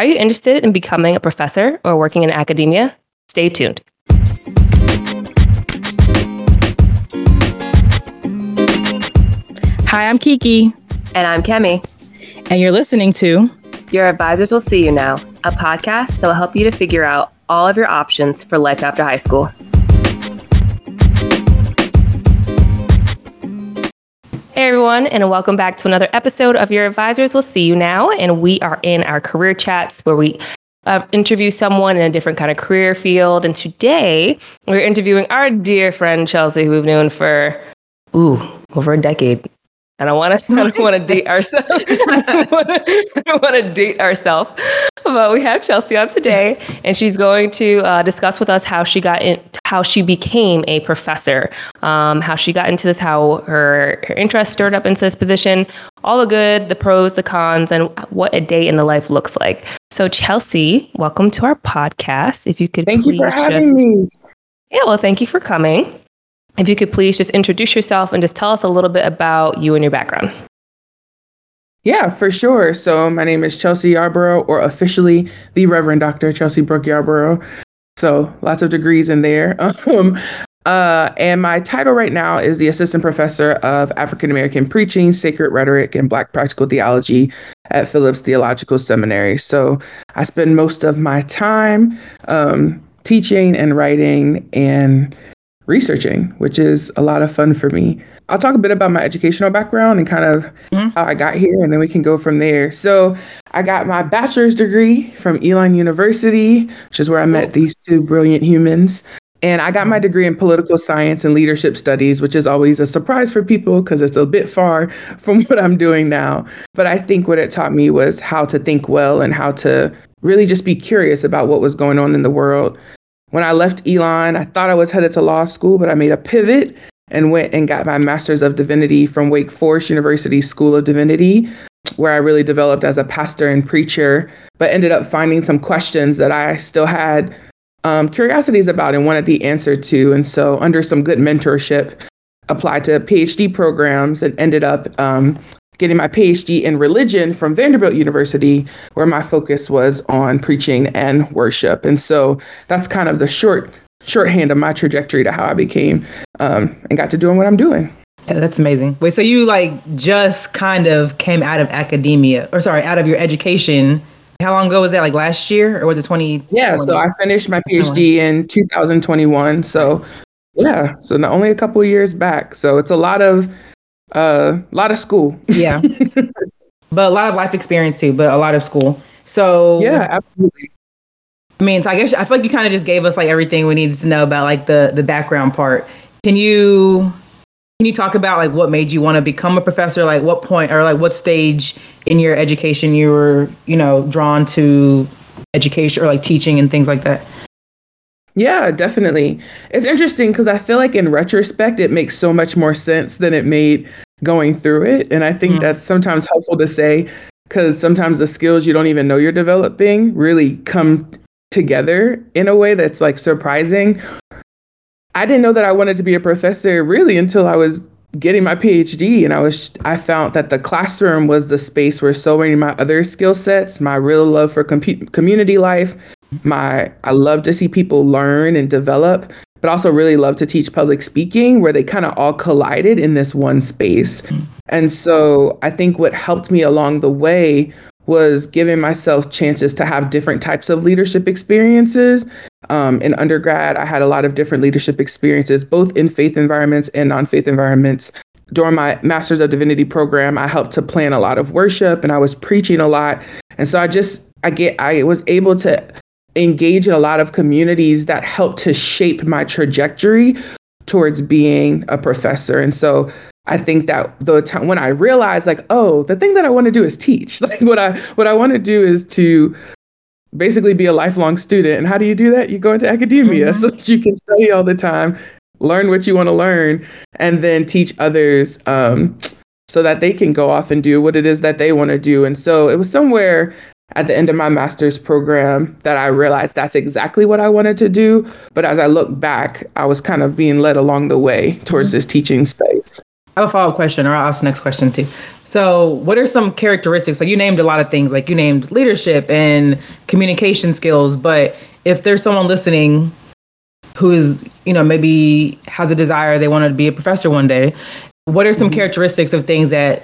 Are you interested in becoming a professor or working in academia? Stay tuned. Hi, I'm Kiki. And I'm Kemi. And you're listening to Your Advisors Will See You Now, a podcast that will help you to figure out all of your options for life after high school. Hey everyone, and welcome back to another episode of Your Advisors We'll See You Now. And we are in our career chats where we uh, interview someone in a different kind of career field. And today we're interviewing our dear friend Chelsea, who we've known for ooh over a decade. I don't want to. I don't want to date ourselves. I don't want to date ourselves. But we have Chelsea on today, and she's going to uh, discuss with us how she got in, how she became a professor, um, how she got into this, how her her interest stirred up into this position, all the good, the pros, the cons, and what a day in the life looks like. So, Chelsea, welcome to our podcast. If you could, thank you for having just, me. Yeah, well, thank you for coming. If you could please just introduce yourself and just tell us a little bit about you and your background. Yeah, for sure. So my name is Chelsea Yarborough, or officially the Reverend Dr. Chelsea Brooke Yarborough. So lots of degrees in there. Um, uh, and my title right now is the Assistant Professor of African American Preaching, Sacred Rhetoric, and Black Practical Theology at Phillips Theological Seminary. So I spend most of my time um, teaching and writing and researching, which is a lot of fun for me. I'll talk a bit about my educational background and kind of mm-hmm. how I got here, and then we can go from there. So, I got my bachelor's degree from Elon University, which is where I met these two brilliant humans. And I got my degree in political science and leadership studies, which is always a surprise for people because it's a bit far from what I'm doing now. But I think what it taught me was how to think well and how to really just be curious about what was going on in the world. When I left Elon, I thought I was headed to law school, but I made a pivot and went and got my Master's of Divinity from Wake Forest University School of Divinity, where I really developed as a pastor and preacher, but ended up finding some questions that I still had um, curiosities about and wanted the answer to. And so, under some good mentorship, applied to PhD programs and ended up um, getting my PhD in religion from Vanderbilt University, where my focus was on preaching and worship. And so that's kind of the short shorthand of my trajectory to how I became um, and got to doing what I'm doing. Yeah, that's amazing. Wait, so you like just kind of came out of academia, or sorry, out of your education. How long ago was that? Like last year, or was it 20? Yeah, so I finished my PhD in 2021. So yeah, so not only a couple years back. So it's a lot of uh, a lot of school. yeah. But a lot of life experience too, but a lot of school. So Yeah, absolutely. I mean, so I guess I feel like you kind of just gave us like everything we needed to know about like the the background part. Can you can you talk about like what made you want to become a professor? Like what point or like what stage in your education you were, you know, drawn to education or like teaching and things like that? Yeah, definitely. It's interesting because I feel like in retrospect, it makes so much more sense than it made going through it. And I think mm. that's sometimes helpful to say because sometimes the skills you don't even know you're developing really come together in a way that's like surprising. I didn't know that I wanted to be a professor really until I was getting my PhD and I was I found that the classroom was the space where so many of my other skill sets, my real love for com- community life, my I love to see people learn and develop, but also really love to teach public speaking where they kind of all collided in this one space. And so I think what helped me along the way was giving myself chances to have different types of leadership experiences. Um, in undergrad, I had a lot of different leadership experiences, both in faith environments and non faith environments. During my Master's of Divinity program, I helped to plan a lot of worship and I was preaching a lot. And so I just, I get, I was able to engage in a lot of communities that helped to shape my trajectory towards being a professor. And so I think that the time when I realized like, oh, the thing that I want to do is teach. Like what I what I want to do is to basically be a lifelong student. And how do you do that? You go into academia mm-hmm. so that you can study all the time, learn what you want to learn, and then teach others um, so that they can go off and do what it is that they want to do. And so it was somewhere at the end of my master's program that I realized that's exactly what I wanted to do. But as I look back, I was kind of being led along the way towards mm-hmm. this teaching space. I have a follow up question, or I'll ask the next question too. So, what are some characteristics? Like you named a lot of things, like you named leadership and communication skills. But if there's someone listening who is, you know, maybe has a desire, they want to be a professor one day, what are some mm-hmm. characteristics of things that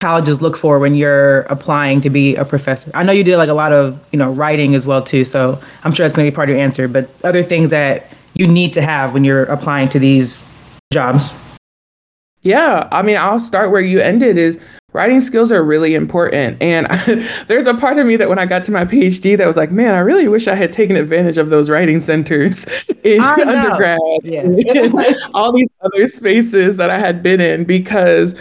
colleges look for when you're applying to be a professor? I know you did like a lot of, you know, writing as well too, so I'm sure that's going to be part of your answer, but other things that you need to have when you're applying to these jobs. Yeah, I mean, I'll start where you ended is writing skills are really important. And I, there's a part of me that when I got to my PhD that was like, man, I really wish I had taken advantage of those writing centers in undergrad, yeah. all these other spaces that I had been in because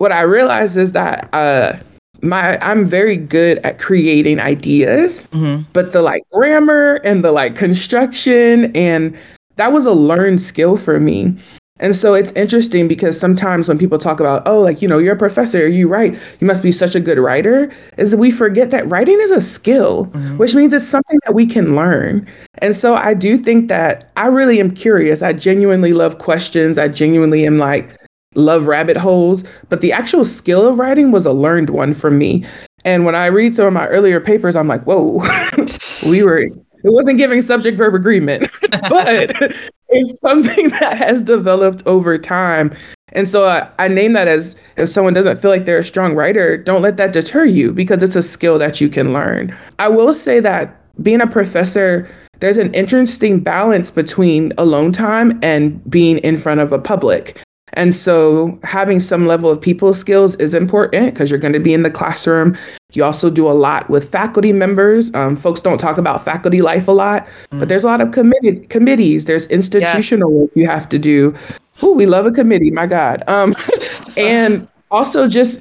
what I realized is that uh, my I'm very good at creating ideas, mm-hmm. but the like grammar and the like construction and that was a learned skill for me. And so it's interesting because sometimes when people talk about, oh, like, you know, you're a professor, you write, you must be such a good writer, is that we forget that writing is a skill, mm-hmm. which means it's something that we can learn. And so I do think that I really am curious. I genuinely love questions. I genuinely am like, love rabbit holes, but the actual skill of writing was a learned one for me. And when I read some of my earlier papers, I'm like, whoa, we were, it wasn't giving subject verb agreement, but it's something that has developed over time. And so I, I name that as if someone doesn't feel like they're a strong writer, don't let that deter you because it's a skill that you can learn. I will say that being a professor, there's an interesting balance between alone time and being in front of a public. And so having some level of people skills is important because you're going to be in the classroom. You also do a lot with faculty members. Um, folks don't talk about faculty life a lot, mm. but there's a lot of committee committees. There's institutional yes. work you have to do. Ooh, we love a committee, my God. Um, and also just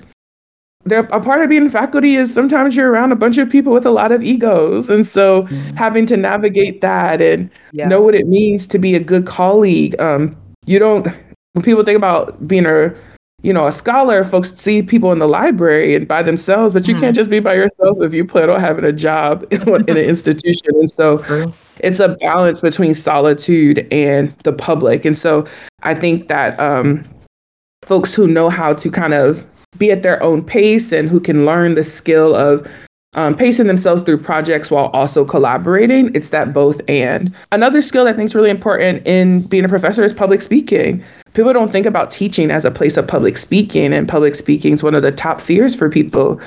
there, a part of being faculty is sometimes you're around a bunch of people with a lot of egos. And so mm. having to navigate that and yeah. know what it means to be a good colleague. Um, you don't when people think about being a you know a scholar folks see people in the library and by themselves but you mm can't just be by yourself if you plan on having a job in, an institution. And so True. it's a balance between solitude and the public. And so i think that um, folks who know how to kind of be at their own pace and who can learn the skill of um, pacing themselves through projects while also collaborating. It's that both and. Another skill that I think is really important in being a professor is public speaking. People don't think about teaching as a place of public speaking, and public speaking is one of the top fears for people.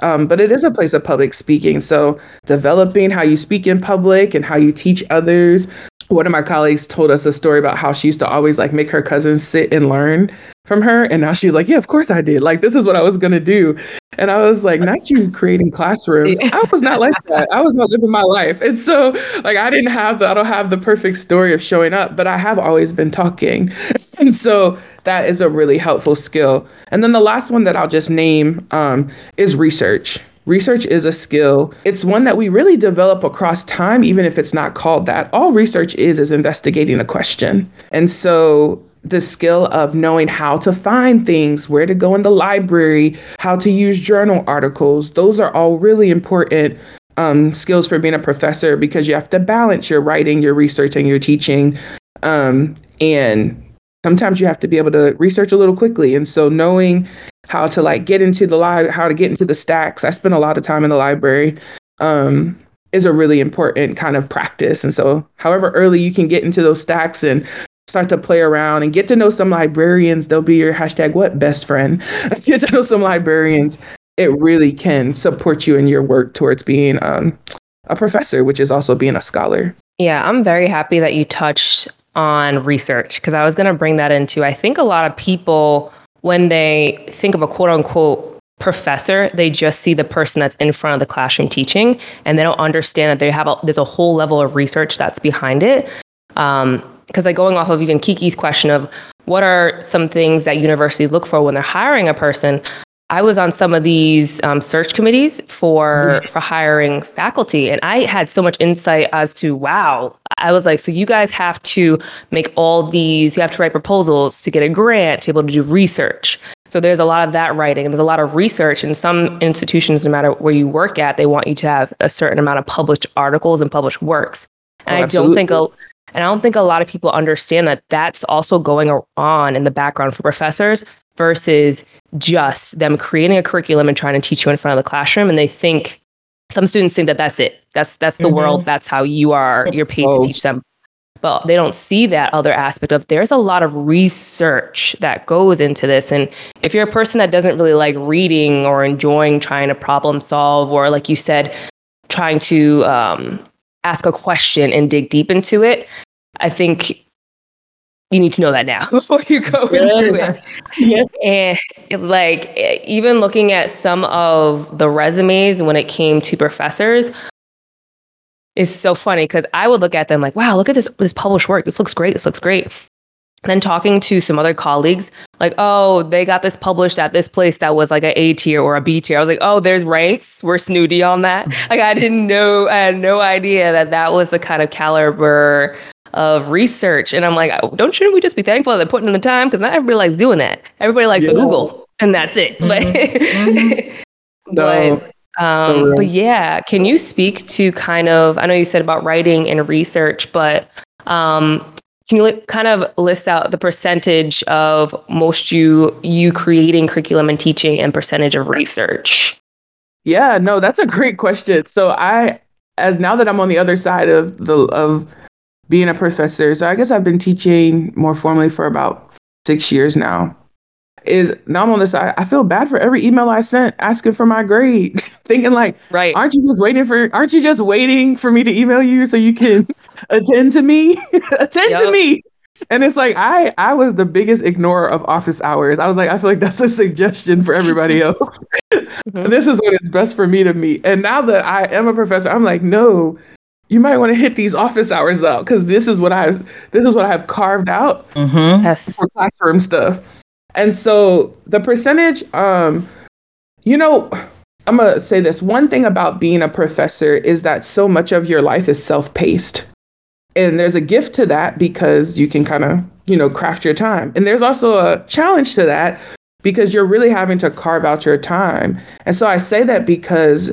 Um, but it is a place of public speaking. So, developing how you speak in public and how you teach others. One of my colleagues told us a story about how she used to always like make her cousins sit and learn from her. And now she's like, yeah, of course I did. Like, this is what I was going to do. And I was like, not you creating classrooms. I was not like that. I was not living my life. And so, like, I didn't have the, I don't have the perfect story of showing up, but I have always been talking. And so that is a really helpful skill. And then the last one that I'll just name um, is research. Research is a skill. It's one that we really develop across time, even if it's not called that. All research is is investigating a question. And so the skill of knowing how to find things, where to go in the library, how to use journal articles. Those are all really important um, skills for being a professor because you have to balance your writing, your research, and your teaching. Um, and sometimes you have to be able to research a little quickly. And so knowing how to like get into the live, how to get into the stacks. I spent a lot of time in the library. Um, is a really important kind of practice. And so, however early you can get into those stacks and start to play around and get to know some librarians. They'll be your hashtag what best friend. get to know some librarians. It really can support you in your work towards being um, a professor, which is also being a scholar. Yeah, I'm very happy that you touched on research because I was going to bring that into. I think a lot of people, when they think of a quote unquote professor, they just see the person that's in front of the classroom teaching, and they don't understand that they have a, there's a whole level of research that's behind it. Um, because like going off of even Kiki's question of what are some things that universities look for when they're hiring a person, I was on some of these um, search committees for mm-hmm. for hiring faculty, and I had so much insight as to wow. I was like, so you guys have to make all these. You have to write proposals to get a grant to be able to do research. So there's a lot of that writing, and there's a lot of research. And some institutions, no matter where you work at, they want you to have a certain amount of published articles and published works. And oh, I don't think a And I don't think a lot of people understand that that's also going on in the background for professors versus just them creating a curriculum and trying to teach you in front of the classroom. And they think some students think that that's it. That's that's the mm-hmm. world. That's how you are. You're paid oh. to teach them. But they don't see that other aspect of there's a lot of research that goes into this. And if you're a person that doesn't really like reading or enjoying trying to problem solve, or like you said, trying to um, ask a question and dig deep into it, I think you need to know that now before you go into it. Yeah. And like even looking at some of the resumes when it came to professors is so funny because I would look at them like, wow, look at this this published work. This looks great. This looks great. And then talking to some other colleagues, like, oh, they got this published at this place that was like a A tier or a B tier. I was like, oh, there's ranks. We're snooty on that. Mm-hmm. like, I didn't know, I had no idea that that was the kind of caliber of research. And I'm like, oh, don't shouldn't we just be thankful that they're putting in the time? Because not everybody likes doing that. Everybody likes yeah. Google, and that's it. Mm-hmm. But, mm-hmm. but, um, but yeah, can you speak to kind of? I know you said about writing and research, but um, can you kind of list out the percentage of most you you creating curriculum and teaching and percentage of research? Yeah, no, that's a great question. So I as now that I'm on the other side of the of being a professor. So I guess I've been teaching more formally for about six years now. Is now I'm on this. I, I feel bad for every email I sent asking for my grade, thinking like, right? Aren't you just waiting for? Aren't you just waiting for me to email you so you can attend to me? attend yep. to me. And it's like I I was the biggest ignorer of office hours. I was like, I feel like that's a suggestion for everybody else. mm-hmm. This is when it's best for me to meet. And now that I am a professor, I'm like, no, you might want to hit these office hours out because this is what I this is what I have carved out mm-hmm. yes. for classroom stuff. And so the percentage, um, you know, I'm gonna say this. One thing about being a professor is that so much of your life is self-paced. And there's a gift to that because you can kind of, you know, craft your time. And there's also a challenge to that because you're really having to carve out your time. And so I say that because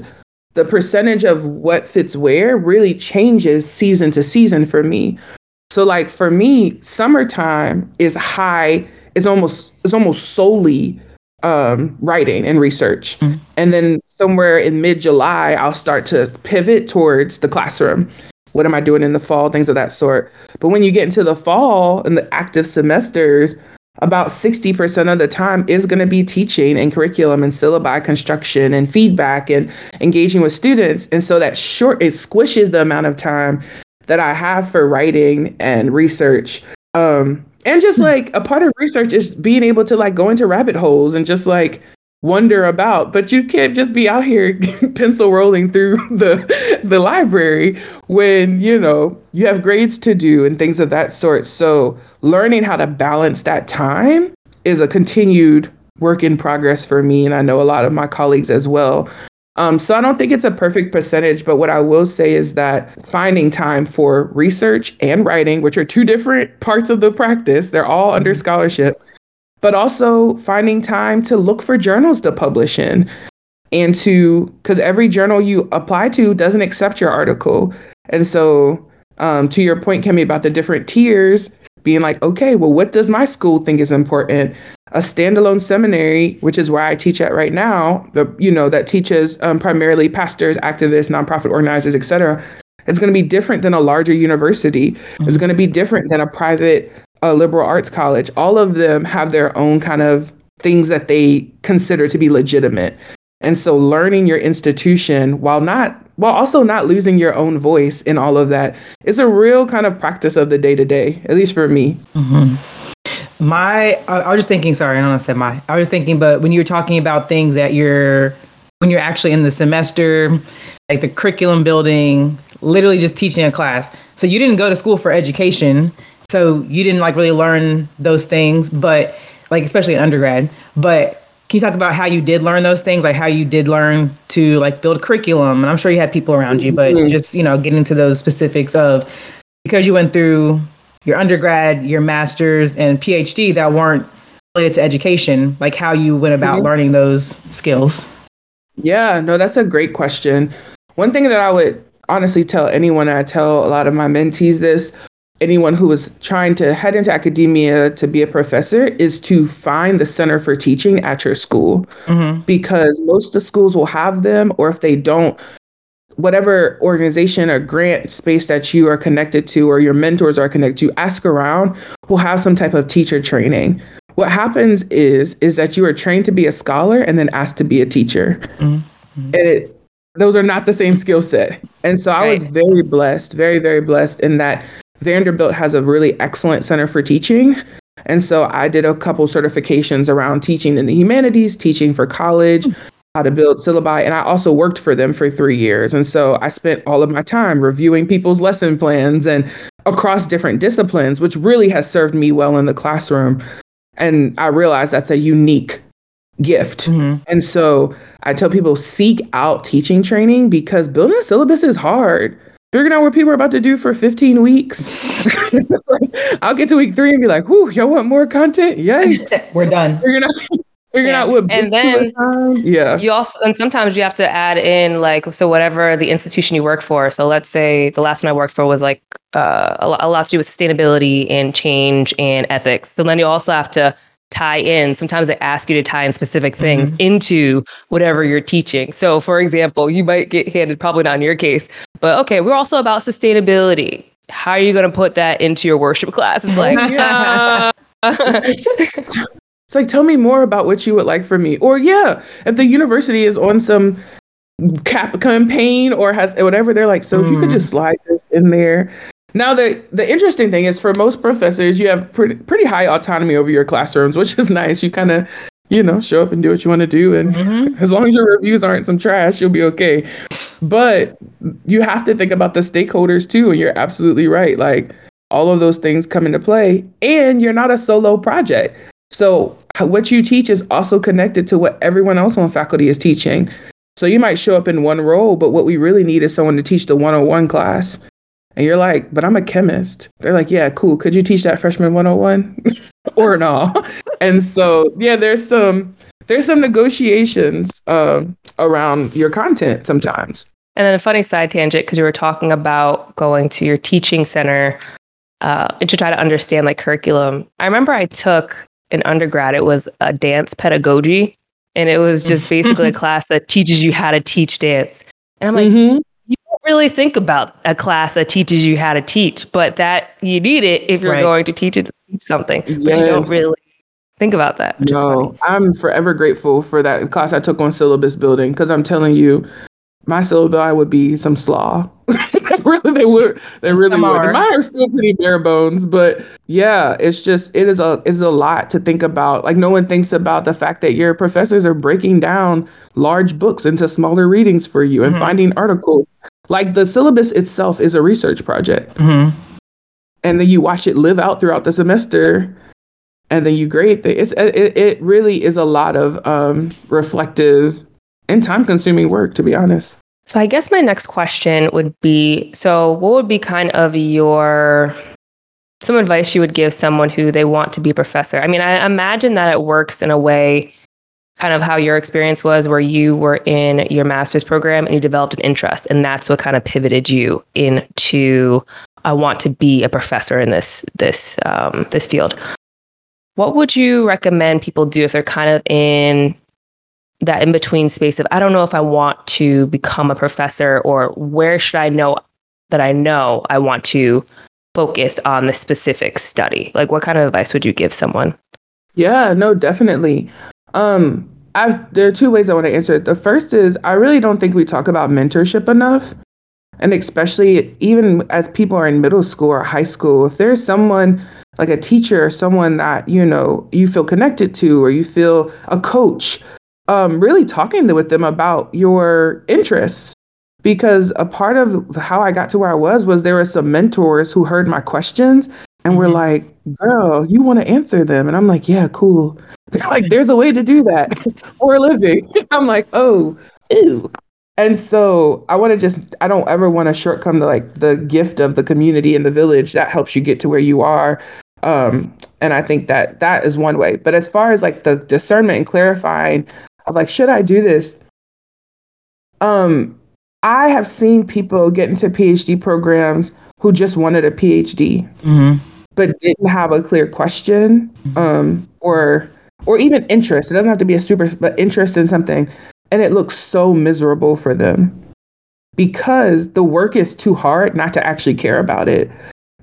the percentage of what fits where really changes season to season for me. So like for me, summertime is high, it's almost it's almost solely um, writing and research. Mm-hmm. And then somewhere in mid July, I'll start to pivot towards the classroom. What am I doing in the fall? Things of that sort. But when you get into the fall and the active semesters, about 60% of the time is going to be teaching and curriculum and syllabi construction and feedback and engaging with students. And so that short, it squishes the amount of time that I have for writing and research. Um, and just hmm. like a part of research is being able to like go into rabbit holes and just like wonder about but you can't just be out here pencil rolling through the the library when you know you have grades to do and things of that sort so learning how to balance that time is a continued work in progress for me and i know a lot of my colleagues as well um, so i don't think it's a perfect percentage but what i will say is that finding time for research and writing which are two different parts of the practice they're all under mm-hmm. scholarship but also finding time to look for journals to publish in. And to because every journal you apply to doesn't accept your article. And so um, to your point Kemi about the different tiers being like okay well what does my school think is important? A standalone seminary which is where i teach at right now the you know that teaches um, primarily pastors activists nonprofit organizers etc it's going to be different than a larger university. Mm-hmm. it's going to be different than a private a liberal arts college, all of them have their own kind of things that they consider to be legitimate. And so learning your institution while not while also not losing your own voice in all of that is a real kind of practice of the day to day, at least for me. Mm-hmm. My, I, I was just thinking. Sorry, I don't know. Said my. I was thinking, but when you were talking about things that you're, when you're actually in the semester, like the curriculum building, literally just teaching a class. So you didn't go to school for education so you didn't like really learn those things, but like especially in undergrad. But can you talk about how you did learn those things, like how you did learn to like build curriculum? And I'm sure you had people around you, but mm-hmm. just you know, get into those specifics of because you went through your undergrad, your master's, and PhD that weren't related to education, like how you went about mm-hmm. learning those skills. Yeah, no, that's a great question. One thing that I would honestly tell anyone, I tell a lot of my mentees this anyone who is trying to head into academia to be a professor is to find the center for teaching at your school. Mm-hmm. because most of the schools will have them or if they don't whatever organization or grant space that you are connected to or your mentors are connected to ask around will have some type of teacher training. What happens is is that you are trained to be a scholar and then asked to be a teacher. Mm-hmm. and it, those are not the same skill set. And so i was very blessed very very blessed in that vanderbilt has a really excellent center for teaching and so i did a couple certifications around teaching in the humanities teaching for college how to build syllabi. And I also worked for them for three years. And so I spent all of my time reviewing people's lesson plans and across different disciplines, which really has served me well in the classroom. And I realized that's a unique gift. Mm-hmm. And so I tell people seek out teaching training because building a syllabus is hard. Figuring out what people are about to do for 15 weeks. I'll get to week three and be like, whoo, y'all want more content? Yikes. We're done. Figuring out figuring yeah. out what and then yeah you also and sometimes you have to add in like so whatever the institution you work for so let's say the last one i worked for was like uh, a, a lot to do with sustainability and change and ethics so then you also have to tie in sometimes they ask you to tie in specific things mm-hmm. into whatever you're teaching so for example you might get handed probably not in your case but okay we're also about sustainability how are you going to put that into your worship class it's like yeah It's like, tell me more about what you would like for me. Or yeah, if the university is on some cap campaign or has whatever, they're like, so mm. if you could just mm. slide this in there. Now the the interesting thing is for most professors, you have pretty pretty high autonomy over your classrooms, which is nice. You kind of you know, show up and do what you want to do. And mm-hmm. as long as your reviews aren't some trash, you'll be okay. But you have to think about the stakeholders too. And you're absolutely right. Like all of those things come into play. And you're not a solo project. So what you teach is also connected to what everyone else on faculty is teaching. So you might show up in one role, but what we really need is someone to teach the 101 class. And you're like, but I'm a chemist. They're like, yeah, cool. Could you teach that freshman 101 or no? and so, yeah, there's some there's some negotiations uh, around your content sometimes. And then a funny side tangent because you were talking about going to your teaching center uh, to try to understand like curriculum. I remember I took an undergrad, it was a dance pedagogy. And it was just basically a class that teaches you how to teach dance. And I'm like, mm-hmm. Really think about a class that teaches you how to teach, but that you need it if you're right. going to teach it teach something. But yes. you don't really think about that. No, I'm forever grateful for that class I took on syllabus building because I'm telling you, my syllabi would be some slaw. really, they would. They really would. Mine are still pretty bare bones, but yeah, it's just it is a it's a lot to think about. Like no one thinks about the fact that your professors are breaking down large books into smaller readings for you and mm-hmm. finding articles. Like the syllabus itself is a research project, mm-hmm. and then you watch it live out throughout the semester, and then you grade. It's it, it really is a lot of um, reflective and time consuming work, to be honest. So I guess my next question would be so what would be kind of your some advice you would give someone who they want to be a professor? I mean, I imagine that it works in a way kind of how your experience was where you were in your master's program and you developed an interest and that's what kind of pivoted you into I want to be a professor in this this um, this field. What would you recommend people do if they're kind of in that in between space of I don't know if I want to become a professor or where should I know that I know I want to focus on the specific study? Like what kind of advice would you give someone? Yeah, no, definitely. Um I there are two ways I want to answer it. The first is I really don't think we talk about mentorship enough. And especially even as people are in middle school or high school, if there's someone like a teacher or someone that, you know, you feel connected to or you feel a coach um, really talking with them about your interests because a part of how I got to where I was was there were some mentors who heard my questions and mm-hmm. were like, "Girl, you want to answer them?" And I'm like, "Yeah, cool." Like, "There's a way to do that for a living." I'm like, "Oh, ew." And so I want to just I don't ever want to shortcome the like the gift of the community and the village that helps you get to where you are. Um, and I think that that is one way. But as far as like the discernment and clarifying was like, should I do this? Um, I have seen people get into PhD programs who just wanted a PhD, mm-hmm. but didn't have a clear question um, or or even interest. It doesn't have to be a super, but interest in something, and it looks so miserable for them because the work is too hard not to actually care about it.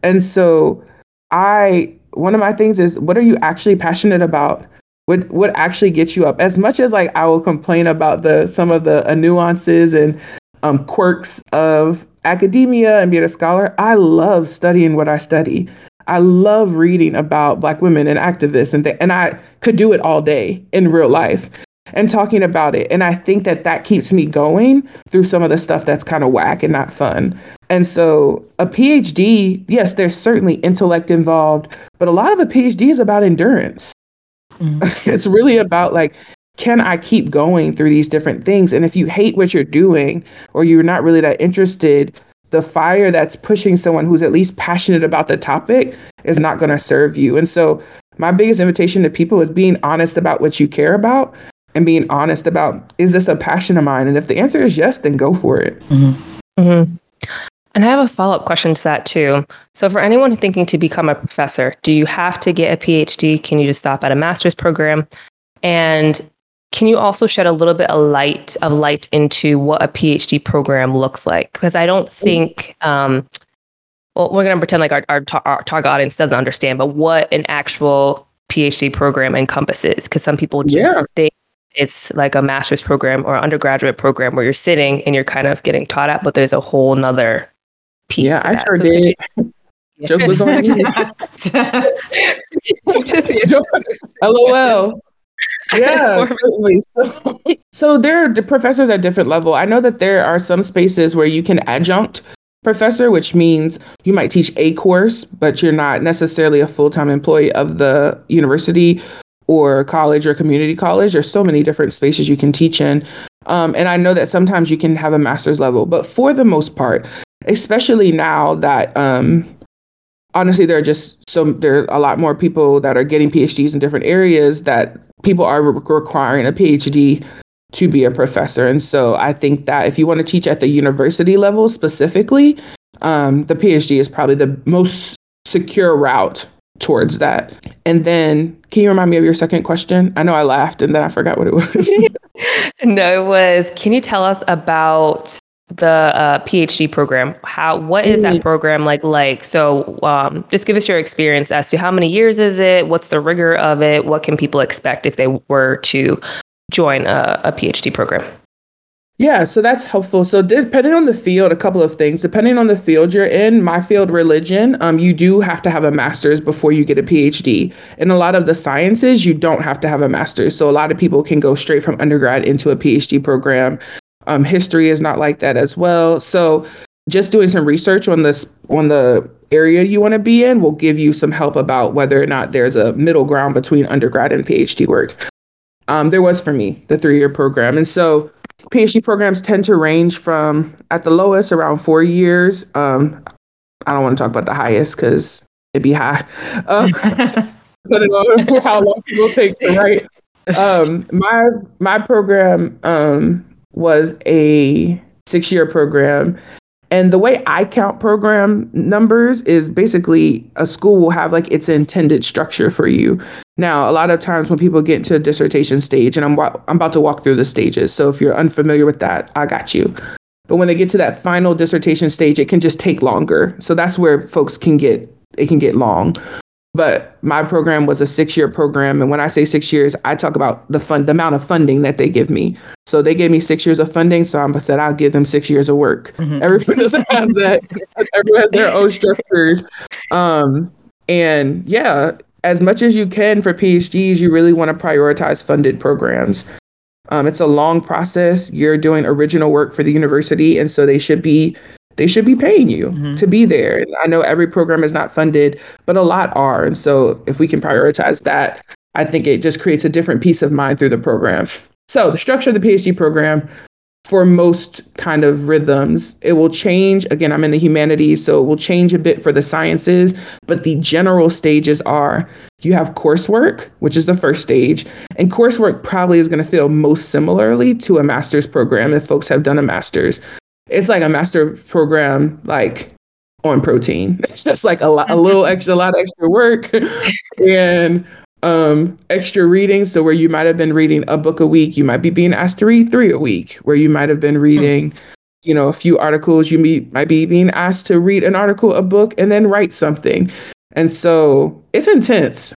And so, I one of my things is, what are you actually passionate about? What what actually gets you up? As much as like I will complain about the some of the uh, nuances and um, quirks of academia and being a scholar, I love studying what I study. I love reading about Black women and activists, and th- and I could do it all day in real life and talking about it. And I think that that keeps me going through some of the stuff that's kind of whack and not fun. And so a PhD, yes, there's certainly intellect involved, but a lot of a PhD is about endurance. Mm. it's really about like can I keep going through these different things? And if you hate what you're doing or you're not really that interested, the fire that's pushing someone who's at least passionate about the topic is not going to serve you. And so, my biggest invitation to people is being honest about what you care about and being honest about is this a passion of mine? And if the answer is yes, then go for it. Mm-hmm. Mm-hmm. And I have a follow up question to that too. So, for anyone thinking to become a professor, do you have to get a PhD? Can you just stop at a master's program? And can you also shed a little bit of light of light into what a PhD program looks like? Because I don't think, um, well, we're going to pretend like our, our, our target audience doesn't understand, but what an actual PhD program encompasses. Because some people just yeah. think it's like a master's program or undergraduate program where you're sitting and you're kind of getting taught at, but there's a whole nother piece. Yeah, I sure so did. Joke was on you. LOL yeah. So, so there are the professors at different level. I know that there are some spaces where you can adjunct professor which means you might teach a course but you're not necessarily a full-time employee of the university or college or community college. There's so many different spaces you can teach in. Um, and i know that sometimes you can have a master's level but for the most part especially now that um, honestly there are just so there are a lot more people that are getting phds in different areas that people are re- requiring a phd to be a professor. And so i think that if you want to teach at the university level specifically um, the phd is probably the most secure route towards that. And then can you remind me of your second question? I know i laughed and then i forgot what it was. No it was can you tell us about the uh, PhD program. How what is that mm. program like? Like so, um, just give us your experience as to how many years is it? What's the rigor of it? What can people expect if they were to join a, a PhD program? Yeah, so that's helpful. So depending on the field, a couple of things. Depending on the field you're in, my field, religion, um, you do have to have a master's before you get a PhD. In a lot of the sciences, you don't have to have a master's. So a lot of people can go straight from undergrad into a PhD program. Um, history is not like that as well. So just doing some research on this on the area you want to be in will give you some help about whether or not there's a middle ground between undergrad and PhD work. Um, there was for me the three year program, and so PhD programs tend to range from at the lowest around four years. Um, I don't want to talk about the highest because it'd be high. Um, depending on how long people take to write. Um, my my program um, was a six year program. And the way I count program numbers is basically a school will have like its intended structure for you. Now, a lot of times when people get into a dissertation stage, and I'm, I'm about to walk through the stages. So if you're unfamiliar with that, I got you. But when they get to that final dissertation stage, it can just take longer. So that's where folks can get, it can get long. But my program was a six year program. And when I say six years, I talk about the fund, the amount of funding that they give me. So they gave me six years of funding. So I said, I'll give them six years of work. Mm-hmm. Everyone doesn't have that. Everyone has their own structures. Um, and yeah, as much as you can for PhDs, you really want to prioritize funded programs. Um, it's a long process. You're doing original work for the university, and so they should be they should be paying you mm-hmm. to be there. And I know every program is not funded, but a lot are. And so if we can prioritize that, I think it just creates a different peace of mind through the program. So the structure of the PhD program for most kind of rhythms, it will change. Again, I'm in the humanities, so it will change a bit for the sciences, but the general stages are you have coursework, which is the first stage, and coursework probably is going to feel most similarly to a master's program if folks have done a master's it's like a master program like on protein. It's just like a, lot, a little extra, a lot of extra work and um, extra reading. So where you might have been reading a book a week, you might be being asked to read three a week. Where you might have been reading, you know, a few articles, you might be being asked to read an article, a book, and then write something. And so it's intense.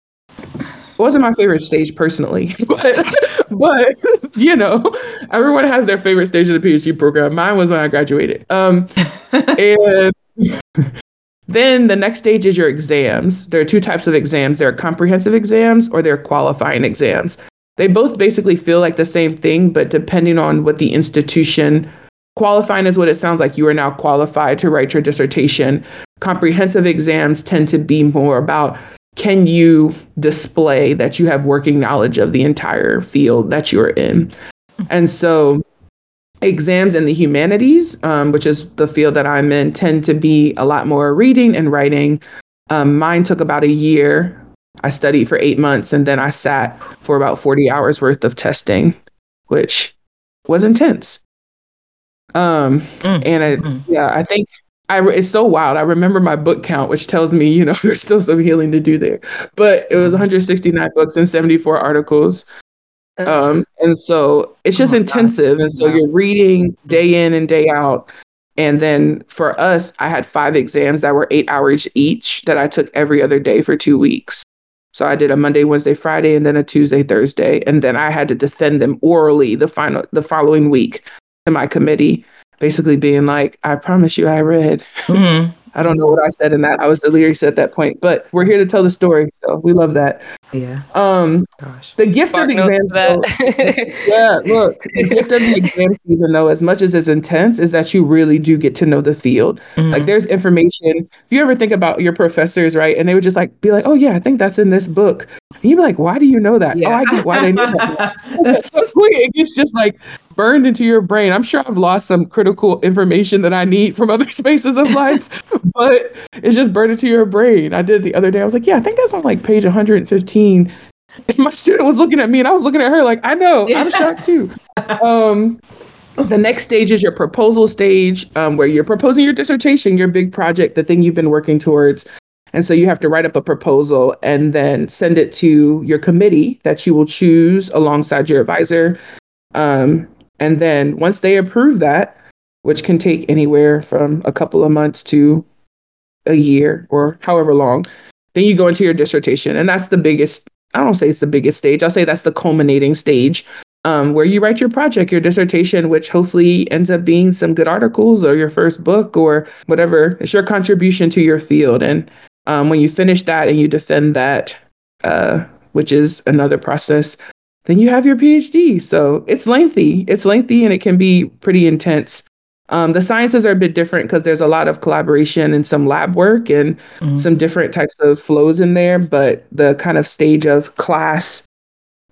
Wasn't my favorite stage personally, but but you know, everyone has their favorite stage of the PhD program. Mine was when I graduated. Um, and then the next stage is your exams. There are two types of exams. There are comprehensive exams or there are qualifying exams. They both basically feel like the same thing, but depending on what the institution qualifying is what it sounds like you are now qualified to write your dissertation. Comprehensive exams tend to be more about can you display that you have working knowledge of the entire field that you're in? And so exams in the humanities, um, which is the field that I'm in, tend to be a lot more reading and writing. Um, mine took about a year. I studied for eight months and then I sat for about 40 hours worth of testing, which was intense. Um, mm. and I, mm. yeah, I think I, it's so wild. I remember my book count, which tells me, you know, there's still some healing to do there. But it was 169 books and 74 articles. Uh-huh. Um, and so it's just oh intensive. God. And so you're reading day in and day out. And then for us, I had five exams that were eight hours each that I took every other day for two weeks. So I did a Monday, Wednesday, Friday, and then a Tuesday, Thursday. And then I had to defend them orally the final the following week to my committee basically being like, I promise you I read. Mm-hmm. I don't know what I said in that. I was delirious at that point, but we're here to tell the story. So we love that. Yeah. Um, Gosh. the gift Spark of the exam. Though, yeah. Look, the gift of the exam season, though, as much as it's intense, is that you really do get to know the field. Mm-hmm. Like there's information. If you ever think about your professors, right, and they would just like be like, "Oh yeah, I think that's in this book," and you'd be like, "Why do you know that?" Yeah. Oh, I get why they know that. it gets just like burned into your brain. I'm sure I've lost some critical information that I need from other spaces of life, but it's just burned into your brain. I did the other day. I was like, yeah, I think that's on like page 115. And my student was looking at me and I was looking at her like, I know, I'm shocked too. Um, the next stage is your proposal stage, um, where you're proposing your dissertation, your big project, the thing you've been working towards. And so you have to write up a proposal and then send it to your committee that you will choose alongside your advisor. Um, and then once they approve that, which can take anywhere from a couple of months to a year or however long, then you go into your dissertation. And that's the biggest, I don't say it's the biggest stage, I'll say that's the culminating stage um, where you write your project, your dissertation, which hopefully ends up being some good articles or your first book or whatever. It's your contribution to your field. And um, when you finish that and you defend that, uh, which is another process, then you have your PhD. So it's lengthy. It's lengthy and it can be pretty intense. Um, the sciences are a bit different because there's a lot of collaboration and some lab work and mm-hmm. some different types of flows in there. But the kind of stage of class,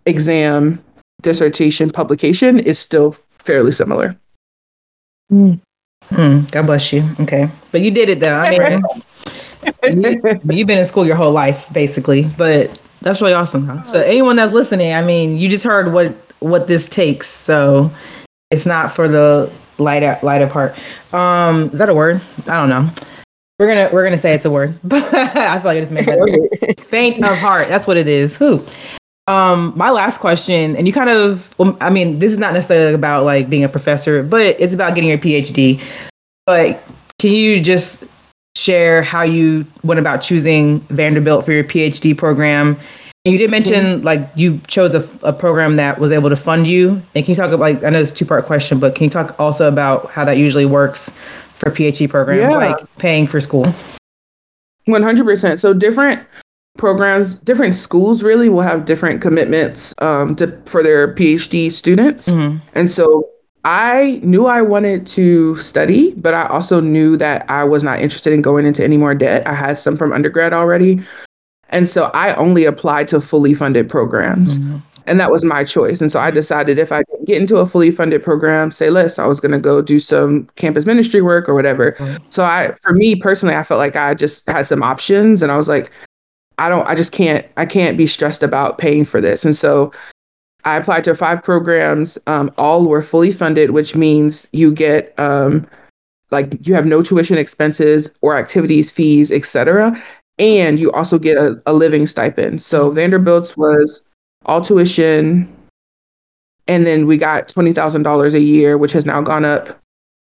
exam, dissertation, publication is still fairly similar. Mm. Mm, God bless you. Okay. But you did it though. I mean, you, you've been in school your whole life, basically. But that's really awesome. Huh? So anyone that's listening, I mean, you just heard what what this takes. So it's not for the light light of heart. Um, is that a word? I don't know. We're gonna we're gonna say it's a word, but I feel like I just made that faint of heart. That's what it is. Who? Um, my last question, and you kind of, well, I mean, this is not necessarily about like being a professor, but it's about getting your PhD. But can you just share how you went about choosing Vanderbilt for your PhD program. And you did mention like you chose a, a, program that was able to fund you. And can you talk about like I know it's a two part question, but can you talk also about how that usually works for PhD programs, yeah. like paying for school? One hundred percent. So different programs, different schools really will have different commitments um, to, for their PhD students, mm-hmm. and so I knew I wanted to study, but I also knew that I was not interested in going into any more debt. I had some from undergrad already. And so I only applied to fully funded programs. Mm-hmm. And that was my choice. And so I decided if I didn't get into a fully funded program, say less, I was going to go do some campus ministry work or whatever. Mm-hmm. So I, for me personally, I felt like I just had some options and I was like, I don't, I just can't, I can't be stressed about paying for this. And so I applied to five programs. Um, all were fully funded, which means you get um, like you have no tuition expenses or activities fees etc and you also get a, a living stipend so vanderbilt's was all tuition and then we got $20000 a year which has now gone up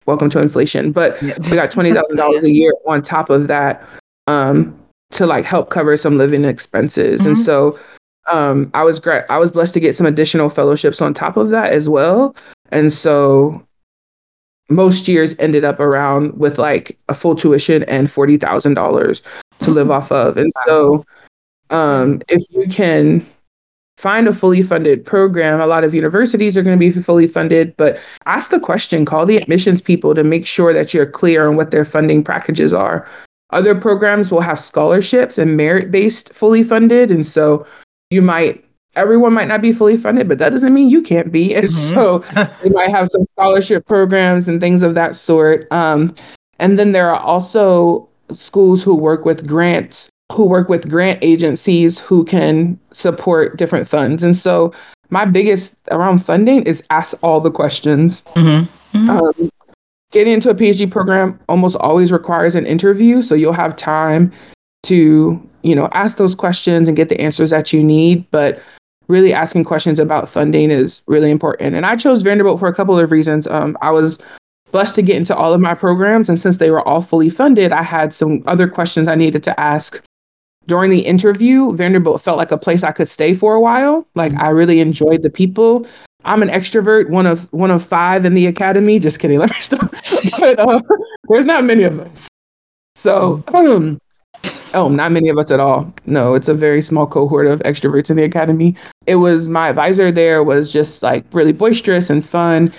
welcome to inflation but we got $20000 a year on top of that um, to like help cover some living expenses mm-hmm. and so um, i was great i was blessed to get some additional fellowships on top of that as well and so most years ended up around with like a full tuition and forty thousand dollars to live off of. And so um, if you can find a fully funded program, a lot of universities are going to be fully funded, but ask the question, call the admissions people to make sure that you're clear on what their funding packages are. Other programs will have scholarships and merit based fully funded. And so you might everyone might not be fully funded, but that doesn't mean you can't be. And mm-hmm. so they might have some scholarship programs and things of that sort. Um, and then there are also schools who work with grants, who work with grant agencies who can support different funds. And so my biggest around funding is ask all the questions. Mm-hmm. Mm-hmm. Um, getting into a PhD program almost always requires an interview, so you'll have time to you know ask those questions and get the answers that you need. But really asking questions about funding is really important. And I chose Vanderbilt for a couple of reasons. Um, I was blessed to get into all of my programs, and since they were all fully funded, I had some other questions I needed to ask. During the interview, Vanderbilt felt like a place I could stay for a while. Like I really enjoyed the people. I'm an extrovert, one of one of five in the academy. Just kidding. Let me stop. but uh, there's not many of us. So um, Oh, not many of us at all. No, it's a very small cohort of extroverts in the academy. It was my advisor there was just like really boisterous and fun.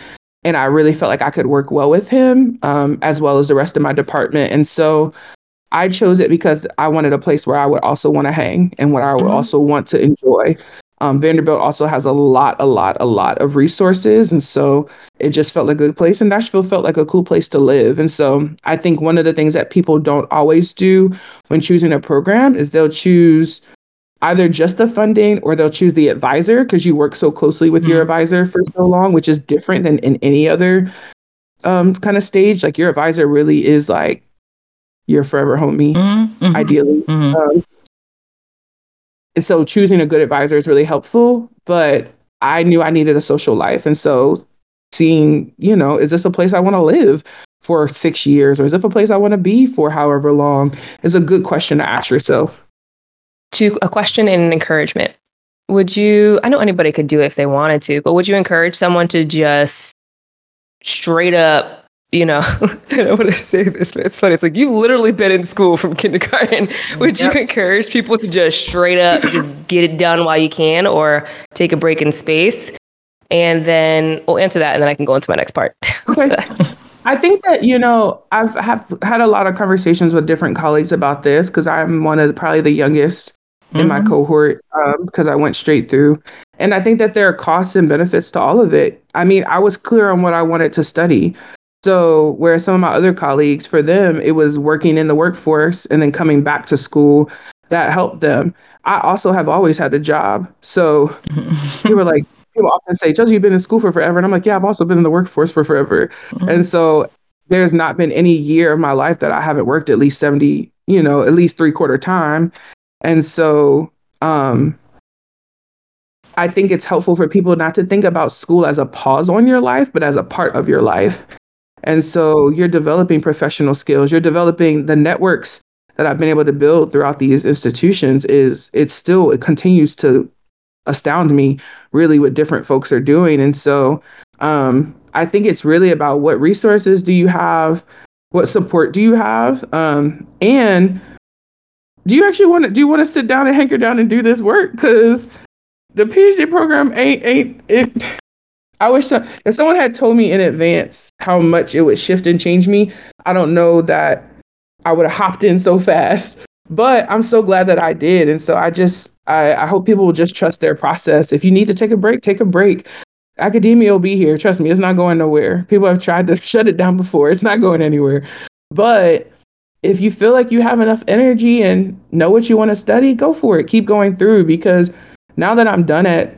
And I really felt like I could work well with him, um, as well as the rest of my department. And so I chose it because I wanted a place where I would also want to hang and what I would mm-hmm. also want to enjoy. Um, Vanderbilt also has a lot, a lot, a lot of resources. And so it just felt like a good place. And Nashville felt like a cool place to live. And so I think one of the things that people don't always do when choosing a program is they'll choose either just the funding or they'll choose the advisor because you work so closely with mm-hmm. your advisor for so long, which is different than in any other um, kind of stage. Like your advisor really is like your forever homie, mm-hmm. ideally. Mm-hmm. Um, and so choosing a good advisor is really helpful. But I knew I needed a social life. And so seeing, you know, is this a place I want to live for six years or is it a place I want to be for however long is a good question to ask yourself. To a question and an encouragement. Would you, I know anybody could do it if they wanted to, but would you encourage someone to just straight up you know, I don't want to say this, but it's funny. It's like you've literally been in school from kindergarten. Would yep. you encourage people to just straight up just get it done while you can or take a break in space? And then we'll answer that and then I can go into my next part. Okay. I think that, you know, I've have had a lot of conversations with different colleagues about this because I'm one of the, probably the youngest mm-hmm. in my mm-hmm. cohort because um, I went straight through. And I think that there are costs and benefits to all of it. I mean, I was clear on what I wanted to study. So, whereas some of my other colleagues, for them, it was working in the workforce and then coming back to school that helped them. I also have always had a job. So, people were like, people often say, Josie, you've been in school for forever. And I'm like, yeah, I've also been in the workforce for forever. Mm-hmm. And so, there's not been any year of my life that I haven't worked at least 70, you know, at least three quarter time. And so, um, I think it's helpful for people not to think about school as a pause on your life, but as a part of your life. And so you're developing professional skills, you're developing the networks that I've been able to build throughout these institutions is it still it continues to astound me really what different folks are doing. And so um, I think it's really about what resources do you have, what support do you have, um, and do you actually want to do you want to sit down and hanker down and do this work? Because the PhD program ain't ain't it I wish so, if someone had told me in advance how much it would shift and change me, I don't know that I would have hopped in so fast. But I'm so glad that I did. And so I just I, I hope people will just trust their process. If you need to take a break, take a break. Academia will be here. Trust me, it's not going nowhere. People have tried to shut it down before. It's not going anywhere. But if you feel like you have enough energy and know what you want to study, go for it. Keep going through because now that I'm done at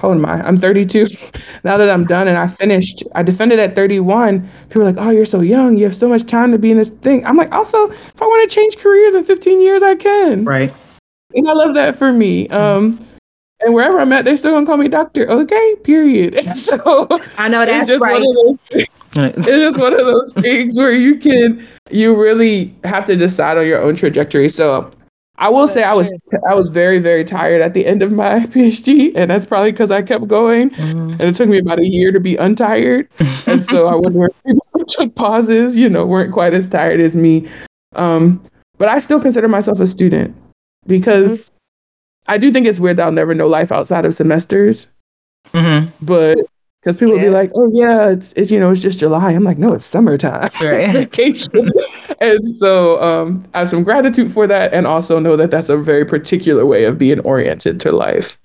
how old am I? I'm 32. now that I'm done and I finished, I defended at 31. People are like, oh, you're so young. You have so much time to be in this thing. I'm like, also, if I want to change careers in 15 years, I can. Right. And I love that for me. Um, and wherever I'm at, they're still gonna call me doctor. Okay, period. so I know that's it's just right. one of those, it's just one of those things where you can you really have to decide on your own trajectory. So I will say I was I was very very tired at the end of my PhD, and that's probably because I kept going, Mhm. and it took me about a year to be untired. and so I wonder if people who took pauses, you know, weren't quite as tired as me. Um, but I still consider myself a student because I do think it's weird that I'll never know life outside of semesters. Mhm. But because people will be like, "Oh yeah, it's it's you know it's just July," I'm like, "No, it's summertime. Right. it's vacation." and so um, I have some gratitude for that, and also know that that's a very particular way of being oriented to life.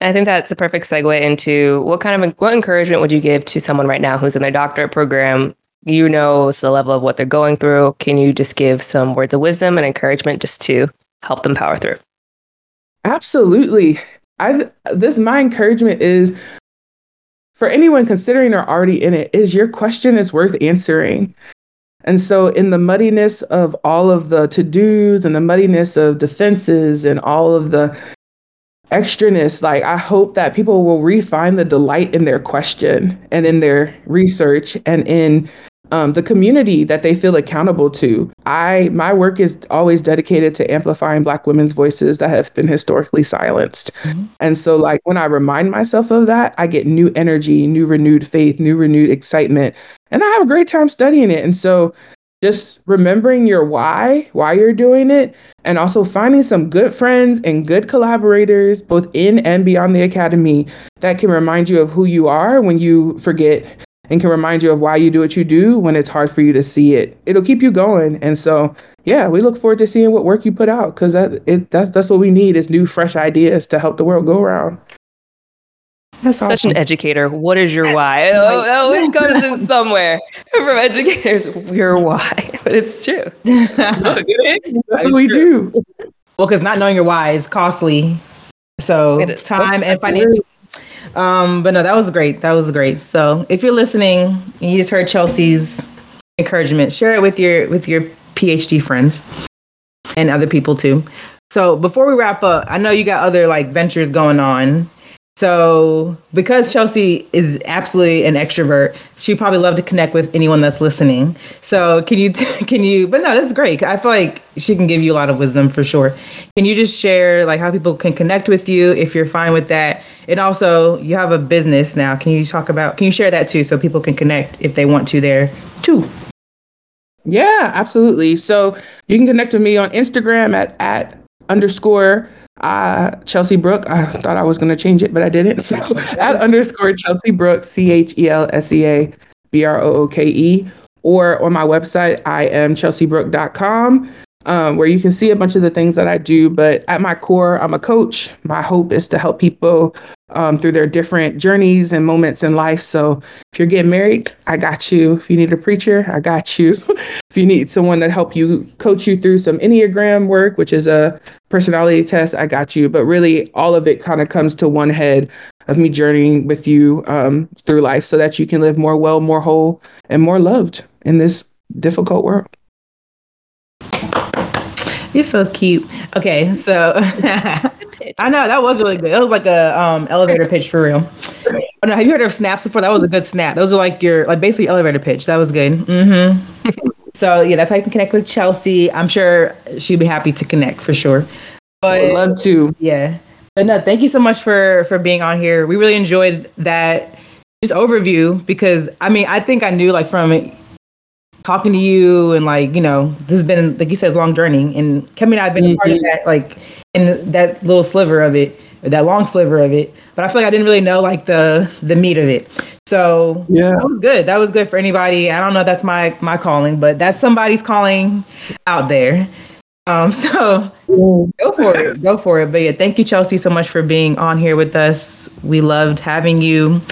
I think that's a perfect segue into what kind of what encouragement would you give to someone right now who's in their doctorate program? You know it's the level of what they're going through. Can you just give some words of wisdom and encouragement just to help them power through? Absolutely. I this my encouragement is for anyone considering they're already in it is your question is worth answering. And so in the muddiness of all of the to-dos and the muddiness of defenses and all of the extraness, like I hope that people will refine the delight in their question and in their research and in um, the community that they feel accountable to. I my work is always dedicated to amplifying Black women's voices that have been historically silenced. Mhm. And so, like when I remind myself of that, I get new energy, new renewed faith, new renewed excitement, and I have a great time studying it. And so, just remembering your why, why you're doing it, and also finding some good friends and good collaborators, both in and beyond the academy, that can remind you of who you are when you forget and can remind you of why you do what you do when it's hard for you to see it. It'll keep you going. And so, yeah, we look forward to seeing what work you put out because that it that's that's what we need is new, fresh ideas to help the world go around. That's Such an educator. What is your why? Oh, oh, it always comes in somewhere from educators. Your why, but it's true. That's what we do. Well, because not knowing your why is costly. So time and financial. Um, but no, that was great. That was great. So if you're listening, you just heard Chelsea's encouragement. Share it with your with your PhD friends and other people too. So before we wrap up, I know you got other like ventures going on. So because Chelsea is absolutely an extrovert, she probably love to connect with anyone that's listening. So can you can you? But no, that's great. I feel like she can give you a lot of wisdom for sure. Can you just share like how people can connect with you if you're fine with that? And also, you have a business now. Can you talk about? Can you share that too, so people can connect if they want to there too? Yeah, absolutely. So you can connect with me on Instagram at at underscore uh, Chelsea Brooke. I thought I was going to change it, but I didn't. So at underscore Chelsea Brooke, C H E L S E A B R O O K E, or on my website, I am chelseabrooke.com. Um, where you can see a bunch of the things that I do. But at my core, I'm a coach. My hope is to help people um, through their different journeys and moments in life. So if you're getting married, I got you. If you need a preacher, I got you. if you need someone to help you coach you through some Enneagram work, which is a personality test, I got you. But really, all of it kind of comes to one head of me journeying with you um, through life so that you can live more well, more whole, and more loved in this difficult world. You're so cute. Okay, so I know that was really good. It was like a um, elevator pitch for real. Oh, no, have you heard of snaps before? That was a good snap. Those are like your like basically elevator pitch. That was good. Mm-hmm. so yeah, that's how you can connect with Chelsea. I'm sure she'd be happy to connect for sure. Would love to. yeah, but no, thank you so much for for being on here. We really enjoyed that just overview because I mean I think I knew like from talking to you and like you know this has been like you said it's a long journey and Kemi and I have been a part of that like in that little sliver of it or that long sliver of it but I feel like I didn't really know like the the meat of it. So Yeah. that was good. That was good for anybody. I don't know if that's my my calling but that's somebody's calling out there. Um so go for it. Go for it. But yeah thank you Chelsea so much for being on here with us. We loved having you.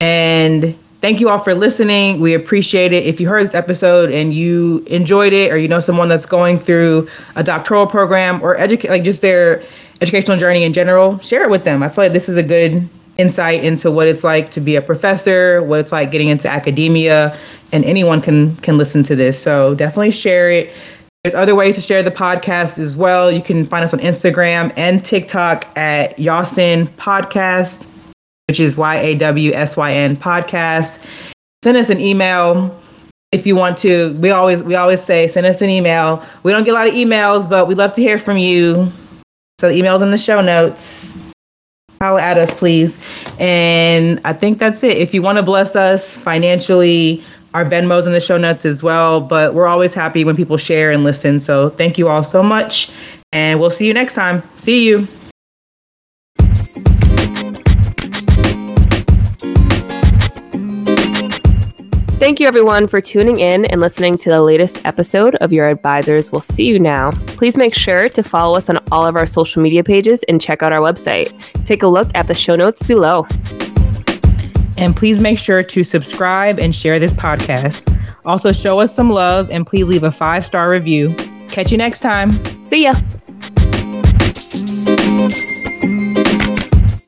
And thank you all for listening. We appreciate it. If you heard this episode and you enjoyed it, or you know someone that's going through a doctoral program or educate, like just their educational journey in general, share it with them. I feel like this is a good insight into what it's like to be a professor, what it's like getting into academia, and anyone can can listen to this. So definitely share it. There's other ways to share the podcast as well. You can find us on Instagram and TikTok at Yawsyn Podcast, which is Y A W S Y N Podcast. Send us an email if you want to. We always we always say send us an email. We don't get a lot of emails, but we love to hear from you. So the email's in the show notes. Holla at us, please. And I think that's it. If you want to bless us financially, our Venmo's in the show notes as well. But we're always happy when people share and listen. So thank you all so much. And we'll see you next time. See you. Thank you, everyone, for tuning in and listening to the latest episode of Your Advisors Will See You Now. Please make sure to follow us on all of our social media pages and check out our website. Take a look at the show notes below. And please make sure to subscribe and share this podcast. Also, show us some love and please leave a five star review. Catch you next time. See ya.